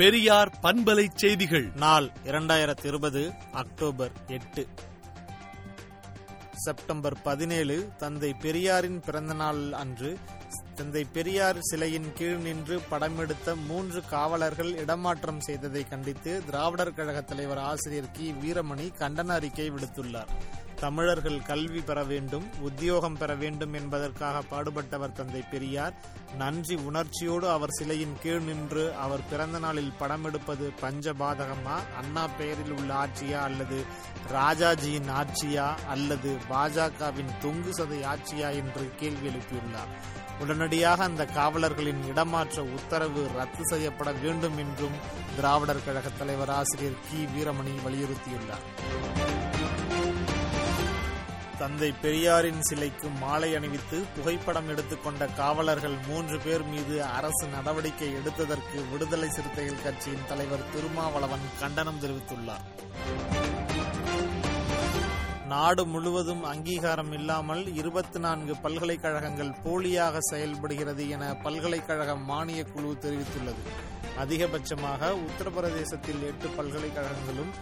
பெரியார் பண்பலை செய்திகள். நாள் இரண்டாயிரத்தி இருபது அக்டோபர் எட்டு. செப்டம்பர் பதினேழு தந்தை பெரியாரின் பிறந்தநாள் அன்று தந்தை பெரியார் சிலையின் கீழ் நின்று படமெடுத்த மூன்று காவலர்கள் இடமாற்றம் செய்ததை கண்டித்து திராவிடர் கழக தலைவர் ஆசிரியர் கி. வீரமணி கண்டன அறிக்கை விடுத்துள்ளார். தமிழர்கள் கல்வி பெற வேண்டும் உத்தியோகம் பெற வேண்டும் என்பதற்காக பாடுபட்டவர் தந்தை பெரியார். நன்றி உணர்ச்சியோடு அவர் சிலையின் கீழ் நின்று அவர் பிறந்த நாளில் படம் எடுப்பது பஞ்சபாதகமா? அண்ணா பெயரில் உள்ள ஆட்சியா அல்லது ராஜாஜியின் ஆட்சியா? அல்லது பாஜகவின் தொங்கு சதை ஆட்சியா என்று கேள்வி எழுப்பியுள்ளார். உடனடியாக அந்த காவலர்களின் இடமாற்ற உத்தரவு ரத்து செய்யப்பட வேண்டும் என்றும் திராவிடர் கழக தலைவர் ஆசிரியர் கி. வீரமணி வலியுறுத்தியுள்ளார். தந்தை பெரியாரின் சிலைக்கு மாலை அணிவித்து புகைப்படம் எடுத்துக்கொண்ட காவலர்கள் மூன்று பேர் மீது அரசு நடவடிக்கை எடுத்ததற்கு விடுதலை சிறுத்தைகள் கட்சியின் தலைவர் திருமாவளவன் கண்டனம் தெரிவித்துள்ளார். நாடு முழுவதும் அங்கீகாரம் இல்லாமல் இருபத்தி நான்கு பல்கலைக்கழகங்கள் போலியாக செயல்படுகிறது என பல்கலைக்கழக மானிய குழு தெரிவித்துள்ளது. அதிகபட்சமாக உத்தரப்பிரதேசத்தில் எட்டு பல்கலைக்கழகங்களும்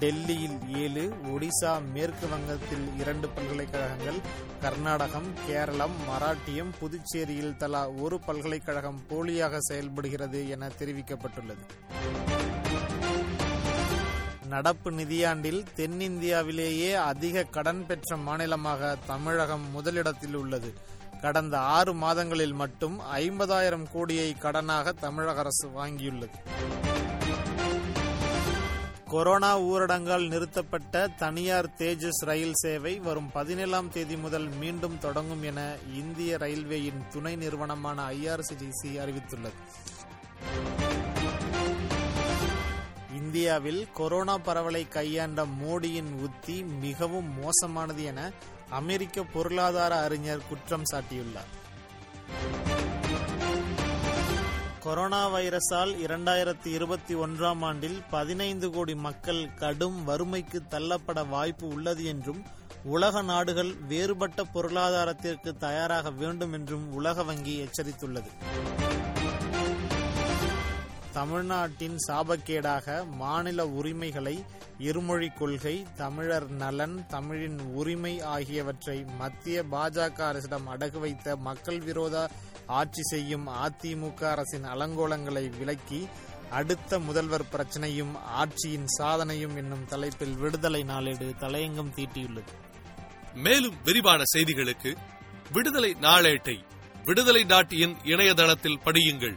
டெல்லியில் ஏழு ஒடிசா மேற்கு வங்கத்தில் இரண்டு பல்கலைக்கழகங்கள் கர்நாடகம் கேரளம் மராட்டியம் புதுச்சேரியில் தலா ஒரு பல்கலைக்கழகம் போலியாக செயல்படுகிறது என தெரிவிக்கப்பட்டுள்ளது. நடப்பு நிதியாண்டில் தென்னிந்தியாவிலேயே அதிக கடன் பெற்ற மாநிலமாக தமிழகம் முதலிடத்தில் உள்ளது. கடந்த ஆறு மாதங்களில் மட்டும் ஐம்பதாயிரம் கோடியை கடனாக தமிழக அரசு வாங்கியுள்ளது. கொரோனா ஊரடங்கால் நிறுத்தப்பட்ட தனியார் தேஜஸ் ரயில் சேவை வரும் பதினேழாம் தேதி முதல் மீண்டும் தொடங்கும் என இந்திய ரயில்வேயின் துணை நிறுவனமான ஐஆர்சிடிசி அறிவித்துள்ளது. இந்தியாவில் கொரோனா பரவலை கையாண்ட மோடியின் உத்தி மிகவும் மோசமானது என அமெரிக்க பொருளாதார அறிஞர் குற்றம் சாட்டியுள்ளார். கொரோனா வைரஸால் இரண்டாயிரத்தி இருபத்தி ஒன்றாம் ஆண்டில் பதினைந்து கோடி மக்கள் கடும் வறுமைக்கு தள்ளப்பட வாய்ப்பு உள்ளது என்றும் உலக நாடுகள் வேறுபட்ட பொருளாதாரத்திற்கு தயாராக வேண்டும் என்றும் உலக வங்கி எச்சரித்துள்ளது. தமிழ்நாட்டின் சாபக்கேடாக மாநில உரிமைகளை இருமொழி கொள்கை தமிழர் நலன் தமிழின் உரிமை ஆகியவற்றை மத்திய பாஜக அரசிடம் அடகு வைத்த மக்கள் விரோத ஆட்சி செய்யும் அதிமுக அரசின் அலங்கோலங்களை விலக்கி அடுத்த முதல்வர் பிரச்சனையும் ஆட்சியின் சாதனையும் என்னும் தலைப்பில் விடுதலை நாளேடு தலையங்கம் தீட்டியுள்ளது. மேலும் விரிவான செய்திகளுக்கு விடுதலை நாளேட்டை விடுதலை டாட் இன் இணையதளத்தில் படியுங்கள்.